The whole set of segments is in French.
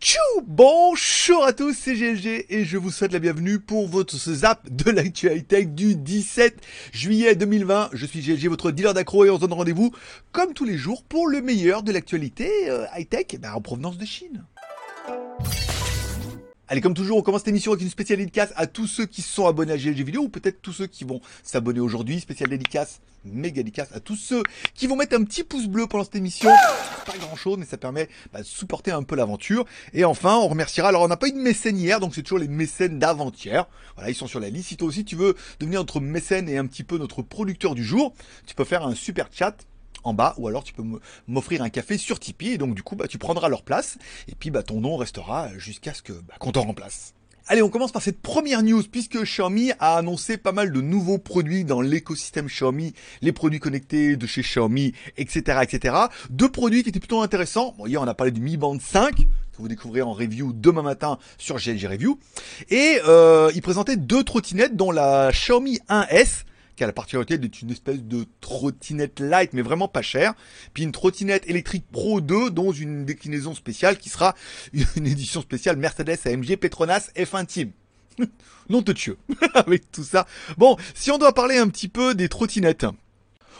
Tchou Bonjour à tous, c'est GLG et je vous souhaite la bienvenue pour votre zap de l'actu high-tech du 17 juillet 2020. Je suis GLG, votre dealer d'accro et on se donne rendez-vous comme tous les jours pour le meilleur de l'actualité euh, high-tech ben, en provenance de Chine. Allez, comme toujours, on commence cette émission avec une spéciale dédicace à tous ceux qui sont abonnés à GLG Vidéo ou peut-être tous ceux qui vont s'abonner aujourd'hui. Spéciale dédicace, méga dédicace à tous ceux qui vont mettre un petit pouce bleu pendant cette émission. Pas grand chose, mais ça permet bah, de supporter un peu l'aventure. Et enfin, on remerciera. Alors, on n'a pas eu de mécène hier, donc c'est toujours les mécènes d'avant-hier. Voilà, ils sont sur la liste. Si toi aussi tu veux devenir notre mécène et un petit peu notre producteur du jour, tu peux faire un super chat en bas ou alors tu peux m'offrir un café sur Tipeee et donc du coup bah, tu prendras leur place et puis bah, ton nom restera jusqu'à ce que bah, qu'on t'en remplace. Allez, on commence par cette première news puisque Xiaomi a annoncé pas mal de nouveaux produits dans l'écosystème Xiaomi, les produits connectés de chez Xiaomi, etc., etc. Deux produits qui étaient plutôt intéressants. Bon, hier on a parlé du Mi Band 5 que vous découvrirez en review demain matin sur GLG Review. Et euh, il présentait deux trottinettes dont la Xiaomi 1S qui a la particularité d'être une espèce de trottinette light, mais vraiment pas chère. Puis une trottinette électrique Pro 2, dont une déclinaison spéciale qui sera une édition spéciale Mercedes AMG Petronas F1 Team. non te tue avec tout ça. Bon, si on doit parler un petit peu des trottinettes,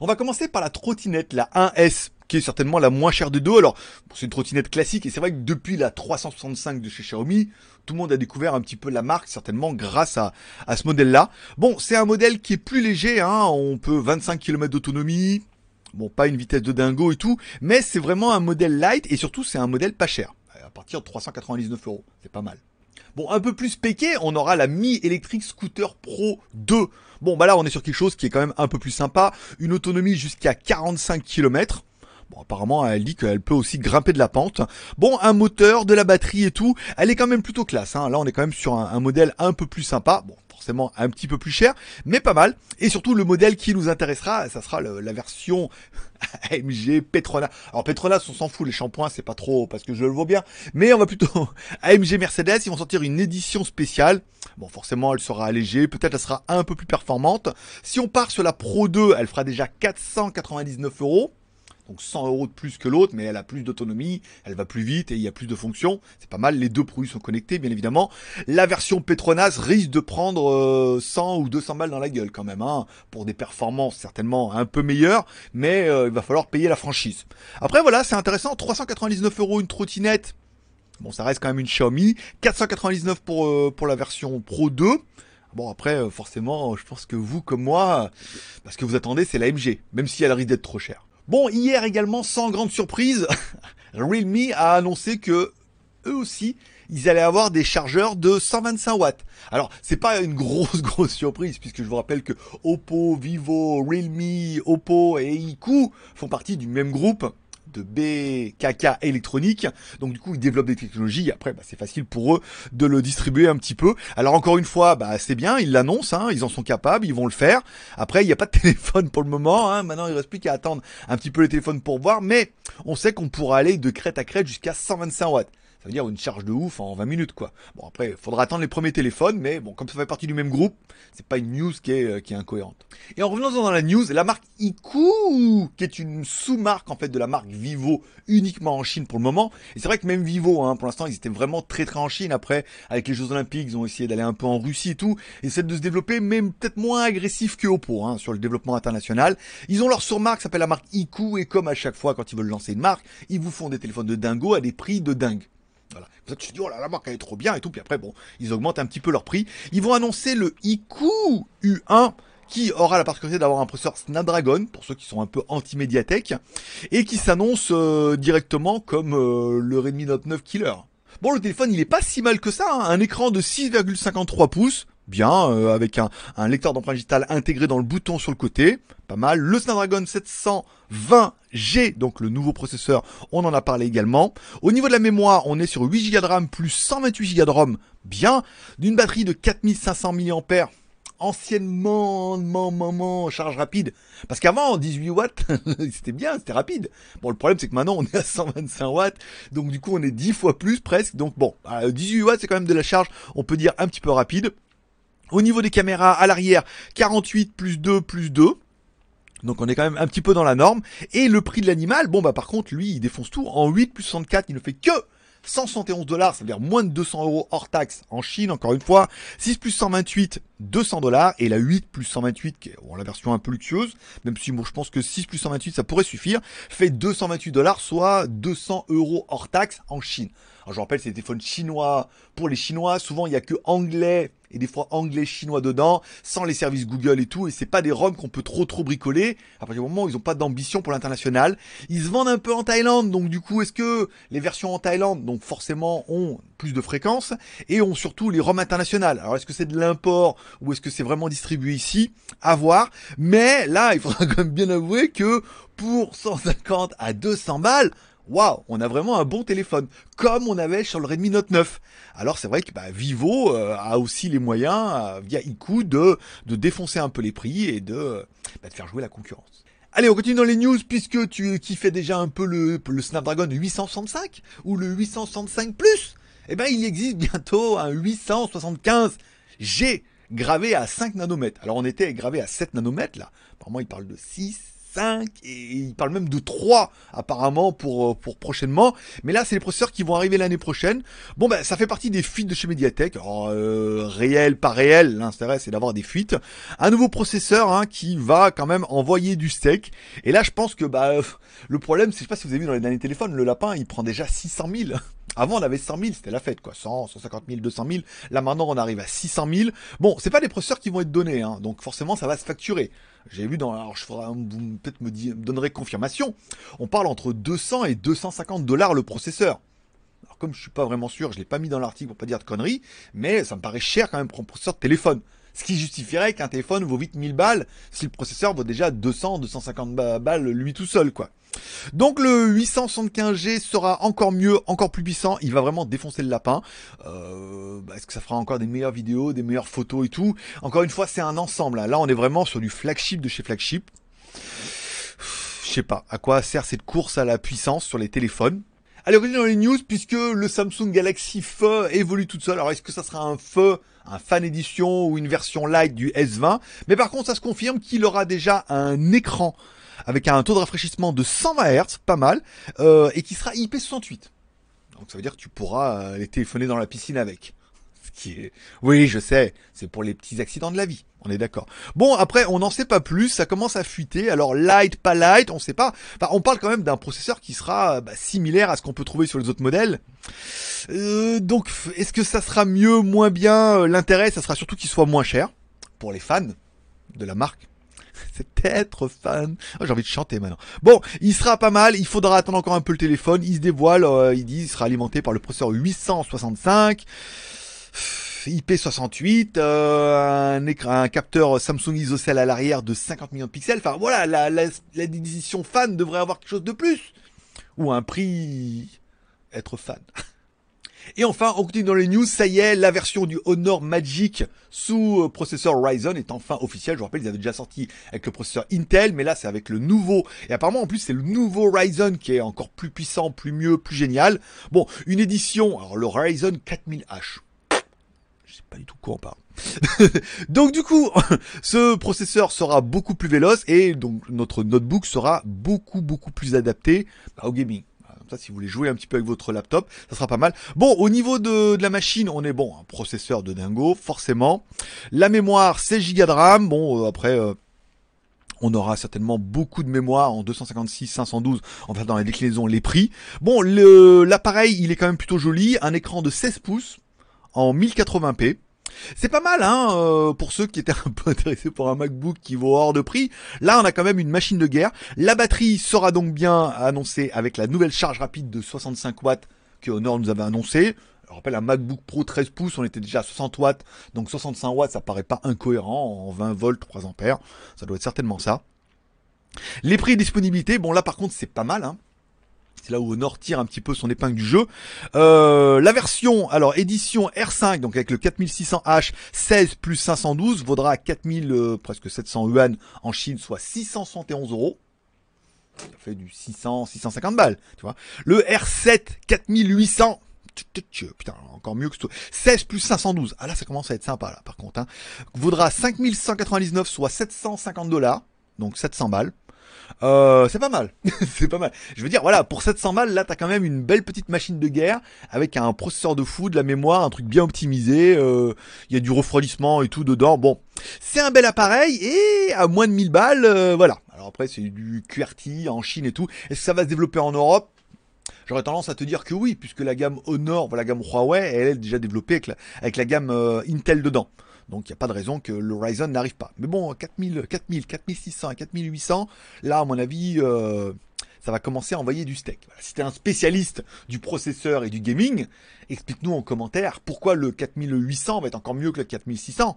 on va commencer par la trottinette, la 1S qui est certainement la moins chère de deux. Alors, c'est une trottinette classique, et c'est vrai que depuis la 365 de chez Xiaomi, tout le monde a découvert un petit peu la marque, certainement grâce à, à ce modèle-là. Bon, c'est un modèle qui est plus léger, hein, on peut 25 km d'autonomie, bon, pas une vitesse de dingo et tout, mais c'est vraiment un modèle light, et surtout c'est un modèle pas cher, à partir de 399 euros, c'est pas mal. Bon, un peu plus péqué, on aura la Mi Electric Scooter Pro 2. Bon, bah là, on est sur quelque chose qui est quand même un peu plus sympa. Une autonomie jusqu'à 45 km. Bon, apparemment, elle dit qu'elle peut aussi grimper de la pente. Bon, un moteur, de la batterie et tout, elle est quand même plutôt classe. Hein. Là, on est quand même sur un, modèle un peu plus sympa. Bon, forcément un petit peu plus cher, mais pas mal. Et surtout, le modèle qui nous intéressera, ça sera la version AMG Petronas. Alors Petronas, on s'en fout, les shampoings, c'est pas trop parce que je le vois bien. Mais on va plutôt AMG Mercedes, ils vont sortir une édition spéciale. Bon, forcément, elle sera allégée, peut-être elle sera un peu plus performante. Si on part sur la Pro 2, elle fera déjà 499 euros donc 100 euros de plus que l'autre, mais elle a plus d'autonomie, elle va plus vite et il y a plus de fonctions. C'est pas mal, les deux produits sont connectés, bien évidemment. La version Petronas risque de prendre 100 euh, ou 200 balles dans la gueule quand même, hein, pour des performances certainement un peu meilleures, mais euh, il va falloir payer la franchise. Après voilà, c'est intéressant, 399 euros une trottinette. Bon, ça reste quand même une Xiaomi. 499 pour, euh, pour la version Pro 2. Bon après, forcément, je pense que vous comme moi, parce que vous attendez, c'est la MG, même si elle risque d'être trop chère. Bon, hier également, sans grande surprise, Realme a annoncé que eux aussi, ils allaient avoir des chargeurs de 125 watts. Alors, c'est pas une grosse grosse surprise puisque je vous rappelle que Oppo, Vivo, Realme, Oppo et Iku font partie du même groupe de BKK électronique. Donc du coup, ils développent des technologies. Après, bah, c'est facile pour eux de le distribuer un petit peu. Alors encore une fois, bah, c'est bien, ils l'annoncent, hein, ils en sont capables, ils vont le faire. Après, il n'y a pas de téléphone pour le moment. Hein. Maintenant, il reste plus qu'à attendre un petit peu les téléphones pour voir. Mais on sait qu'on pourra aller de crête à crête jusqu'à 125 watts. Ça veut dire une charge de ouf en 20 minutes, quoi. Bon, après, il faudra attendre les premiers téléphones, mais bon, comme ça fait partie du même groupe, c'est pas une news qui est, euh, qui est incohérente. Et en revenant dans la news, la marque Iku, qui est une sous-marque, en fait, de la marque Vivo, uniquement en Chine pour le moment. Et c'est vrai que même Vivo, hein, pour l'instant, ils étaient vraiment très très en Chine. Après, avec les Jeux Olympiques, ils ont essayé d'aller un peu en Russie et tout. Ils essaient de se développer, mais peut-être moins agressif que Oppo, hein, sur le développement international. Ils ont leur sous-marque, s'appelle la marque Iku, et comme à chaque fois, quand ils veulent lancer une marque, ils vous font des téléphones de dingo à des prix de dingue. Ça, tu te dis, oh là, la marque elle est trop bien et tout. Puis après, bon, ils augmentent un petit peu leur prix. Ils vont annoncer le IQ U1 qui aura la particularité d'avoir un processeur Snapdragon, pour ceux qui sont un peu anti-médiathèque, et qui s'annonce euh, directement comme euh, le Redmi Note 9 Killer. Bon, le téléphone, il est pas si mal que ça, hein. un écran de 6,53 pouces, bien, euh, avec un, un lecteur d'empreinte digitale intégré dans le bouton sur le côté, pas mal. Le Snapdragon 720G, donc le nouveau processeur, on en a parlé également. Au niveau de la mémoire, on est sur 8 Go de RAM plus 128 Go de ROM, bien. D'une batterie de 4500 mAh, anciennement, moment, charge rapide. Parce qu'avant, 18 watts, c'était bien, c'était rapide. Bon, le problème, c'est que maintenant, on est à 125 watts. Donc, du coup, on est 10 fois plus presque. Donc, bon, 18 watts, c'est quand même de la charge, on peut dire un petit peu rapide. Au niveau des caméras, à l'arrière, 48 plus 2 plus 2. Donc on est quand même un petit peu dans la norme. Et le prix de l'animal, bon bah par contre lui il défonce tout en 8 plus 64, il ne fait que 171 dollars, c'est-à-dire moins de 200 euros hors taxe en Chine, encore une fois. 6 plus 128, 200 dollars. Et la 8 plus 128, qui est bon, la version un peu luxueuse, même si moi je pense que 6 plus 128 ça pourrait suffire, fait 228 dollars, soit 200 euros hors taxe en Chine. Alors je rappelle, c'est des téléphones chinois. Pour les Chinois, souvent il n'y a que anglais et des fois anglais chinois dedans, sans les services Google et tout, et c'est pas des ROM qu'on peut trop trop bricoler, à partir du moment où ils ont pas d'ambition pour l'international. Ils se vendent un peu en Thaïlande, donc du coup, est-ce que les versions en Thaïlande, donc forcément, ont plus de fréquences, et ont surtout les ROM internationales? Alors est-ce que c'est de l'import, ou est-ce que c'est vraiment distribué ici? À voir. Mais là, il faudra quand même bien avouer que pour 150 à 200 balles, waouh, on a vraiment un bon téléphone, comme on avait sur le Redmi Note 9. Alors c'est vrai que bah, Vivo euh, a aussi les moyens, euh, via iQOO, de, de défoncer un peu les prix et de, bah, de faire jouer la concurrence. Allez, on continue dans les news puisque tu kiffais déjà un peu le, le Snapdragon 865 ou le 865 Plus. Eh ben, il existe bientôt un 875G gravé à 5 nanomètres. Alors on était gravé à 7 nanomètres là. Apparemment, il parle de 6, 5 et il parle même de 3 apparemment pour, euh, pour prochainement. Mais là, c'est les processeurs qui vont arriver l'année prochaine. Bon, ben, ça fait partie des fuites de chez Mediatek. Alors, euh, réel, pas réel, l'intérêt c'est d'avoir des fuites. Un nouveau processeur hein, qui va quand même envoyer du steak. Et là, je pense que bah, le problème, c'est, je sais pas si vous avez vu dans les derniers téléphones, le lapin, il prend déjà 600 000. Avant, on avait 100 000, c'était la fête, quoi. 100, 150 000, 200 000. Là, maintenant, on arrive à 600 000. Bon, c'est pas des processeurs qui vont être donnés, hein, donc forcément, ça va se facturer. J'ai vu dans, alors je ferai, vous peut-être me, me donnerez confirmation. On parle entre 200 et 250 dollars le processeur. Alors comme je suis pas vraiment sûr, je l'ai pas mis dans l'article pour pas dire de conneries, mais ça me paraît cher quand même pour un processeur de téléphone. Ce qui justifierait qu'un téléphone vaut vite 1000 balles si le processeur vaut déjà 200, 250 balles lui tout seul, quoi. Donc le 875G sera encore mieux, encore plus puissant. Il va vraiment défoncer le lapin. Euh, bah, Est-ce que ça fera encore des meilleures vidéos, des meilleures photos et tout? Encore une fois, c'est un ensemble. Là, on est vraiment sur du flagship de chez flagship. Je sais pas à quoi sert cette course à la puissance sur les téléphones? Allez, on dans les news puisque le Samsung Galaxy Feu évolue tout seul. Alors, est-ce que ça sera un Feu, un fan édition ou une version light du S20 Mais par contre, ça se confirme qu'il aura déjà un écran avec un taux de rafraîchissement de 120 Hz, pas mal, euh, et qui sera IP68. Donc ça veut dire que tu pourras euh, les téléphoner dans la piscine avec. Oui, je sais, c'est pour les petits accidents de la vie. On est d'accord. Bon, après, on n'en sait pas plus, ça commence à fuiter. Alors, light, pas light, on sait pas. Enfin, on parle quand même d'un processeur qui sera bah, similaire à ce qu'on peut trouver sur les autres modèles. Euh, donc, est-ce que ça sera mieux, moins bien euh, L'intérêt, ça sera surtout qu'il soit moins cher pour les fans de la marque. C'est être fan. Oh, J'ai envie de chanter maintenant. Bon, il sera pas mal. Il faudra attendre encore un peu le téléphone. Il se dévoile. Euh, il dit, il sera alimenté par le processeur 865. IP68, euh, un, écran, un capteur Samsung ISOCELL à l'arrière de 50 millions de pixels. Enfin voilà, la, la, fan devrait avoir quelque chose de plus. Ou un prix être fan. Et enfin, on continue dans les news, ça y est, la version du Honor Magic sous euh, processeur Ryzen est enfin officielle. Je vous rappelle, ils avaient déjà sorti avec le processeur Intel, mais là c'est avec le nouveau. Et apparemment en plus c'est le nouveau Ryzen qui est encore plus puissant, plus mieux, plus génial. Bon, une édition, alors le Ryzen 4000H. Sais pas du tout quoi on parle. donc du coup, ce processeur sera beaucoup plus véloce et donc notre notebook sera beaucoup beaucoup plus adapté bah, au gaming. Comme ça, si vous voulez jouer un petit peu avec votre laptop, ça sera pas mal. Bon, au niveau de, de la machine, on est bon, un processeur de dingo, forcément. La mémoire, 16 Go de RAM. Bon, euh, après, euh, on aura certainement beaucoup de mémoire en 256, 512, en fait dans la déclinaison, les prix. Bon, l'appareil, il est quand même plutôt joli. Un écran de 16 pouces en 1080p. C'est pas mal, hein, euh, pour ceux qui étaient un peu intéressés pour un MacBook qui vaut hors de prix. Là, on a quand même une machine de guerre. La batterie sera donc bien annoncée avec la nouvelle charge rapide de 65 watts que Honor nous avait annoncé. Je rappelle, un MacBook Pro 13 pouces, on était déjà à 60 watts, donc 65 watts, ça paraît pas incohérent en 20 volts, 3 ampères. Ça doit être certainement ça. Les prix et disponibilité, bon là par contre c'est pas mal, hein. C'est là où Honor tire un petit peu son épingle du jeu. Euh, la version, alors édition R5, donc avec le 4600H 16 plus 512, vaudra 4000, euh, presque 700 yuan en Chine, soit 671 euros. Ça fait du 600, 650 balles, tu vois. Le R7 4800, putain, encore mieux que tout. 16 plus 512. Ah là, ça commence à être sympa, là, par contre. Hein. Vaudra 5199, soit 750 dollars. Donc 700 balles. Euh, c'est pas mal. c'est pas mal. Je veux dire, voilà, pour 700 balles, là, t'as quand même une belle petite machine de guerre avec un processeur de fou, de la mémoire, un truc bien optimisé. euh, Il y a du refroidissement et tout dedans. Bon, c'est un bel appareil et à moins de 1000 balles, euh, voilà. Alors après, c'est du QRT en Chine et tout. Est-ce que ça va se développer en Europe? J'aurais tendance à te dire que oui, puisque la gamme Honor, la gamme Huawei, elle est déjà développée avec la, gamme euh, Intel dedans. Donc il n'y a pas de raison que le Ryzen n'arrive pas. Mais bon, 4000, 4000, 4600 et 4800, là à mon avis, euh, ça va commencer à envoyer du steak. Si tu es un spécialiste du processeur et du gaming, explique-nous en commentaire pourquoi le 4800 va être encore mieux que le 4600.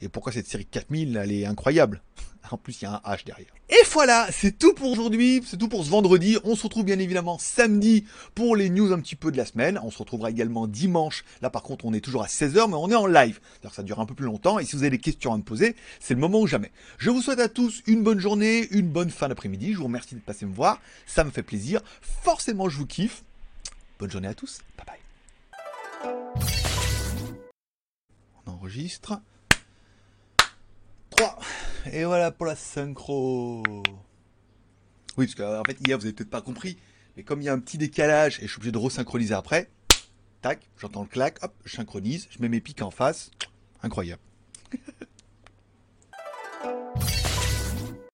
Et pourquoi cette série 4000, elle est incroyable. En plus, il y a un H derrière. Et voilà, c'est tout pour aujourd'hui, c'est tout pour ce vendredi. On se retrouve bien évidemment samedi pour les news un petit peu de la semaine. On se retrouvera également dimanche. Là par contre, on est toujours à 16h, mais on est en live. Que ça dure un peu plus longtemps. Et si vous avez des questions à me poser, c'est le moment ou jamais. Je vous souhaite à tous une bonne journée, une bonne fin d'après-midi. Je vous remercie de passer me voir. Ça me fait plaisir. Forcément, je vous kiffe. Bonne journée à tous. Bye bye. On enregistre. 3. Et voilà pour la synchro. Oui, parce qu'en fait, hier, vous avez peut-être pas compris, mais comme il y a un petit décalage et je suis obligé de resynchroniser après, tac, j'entends le clac, hop, je synchronise, je mets mes pics en face. Incroyable.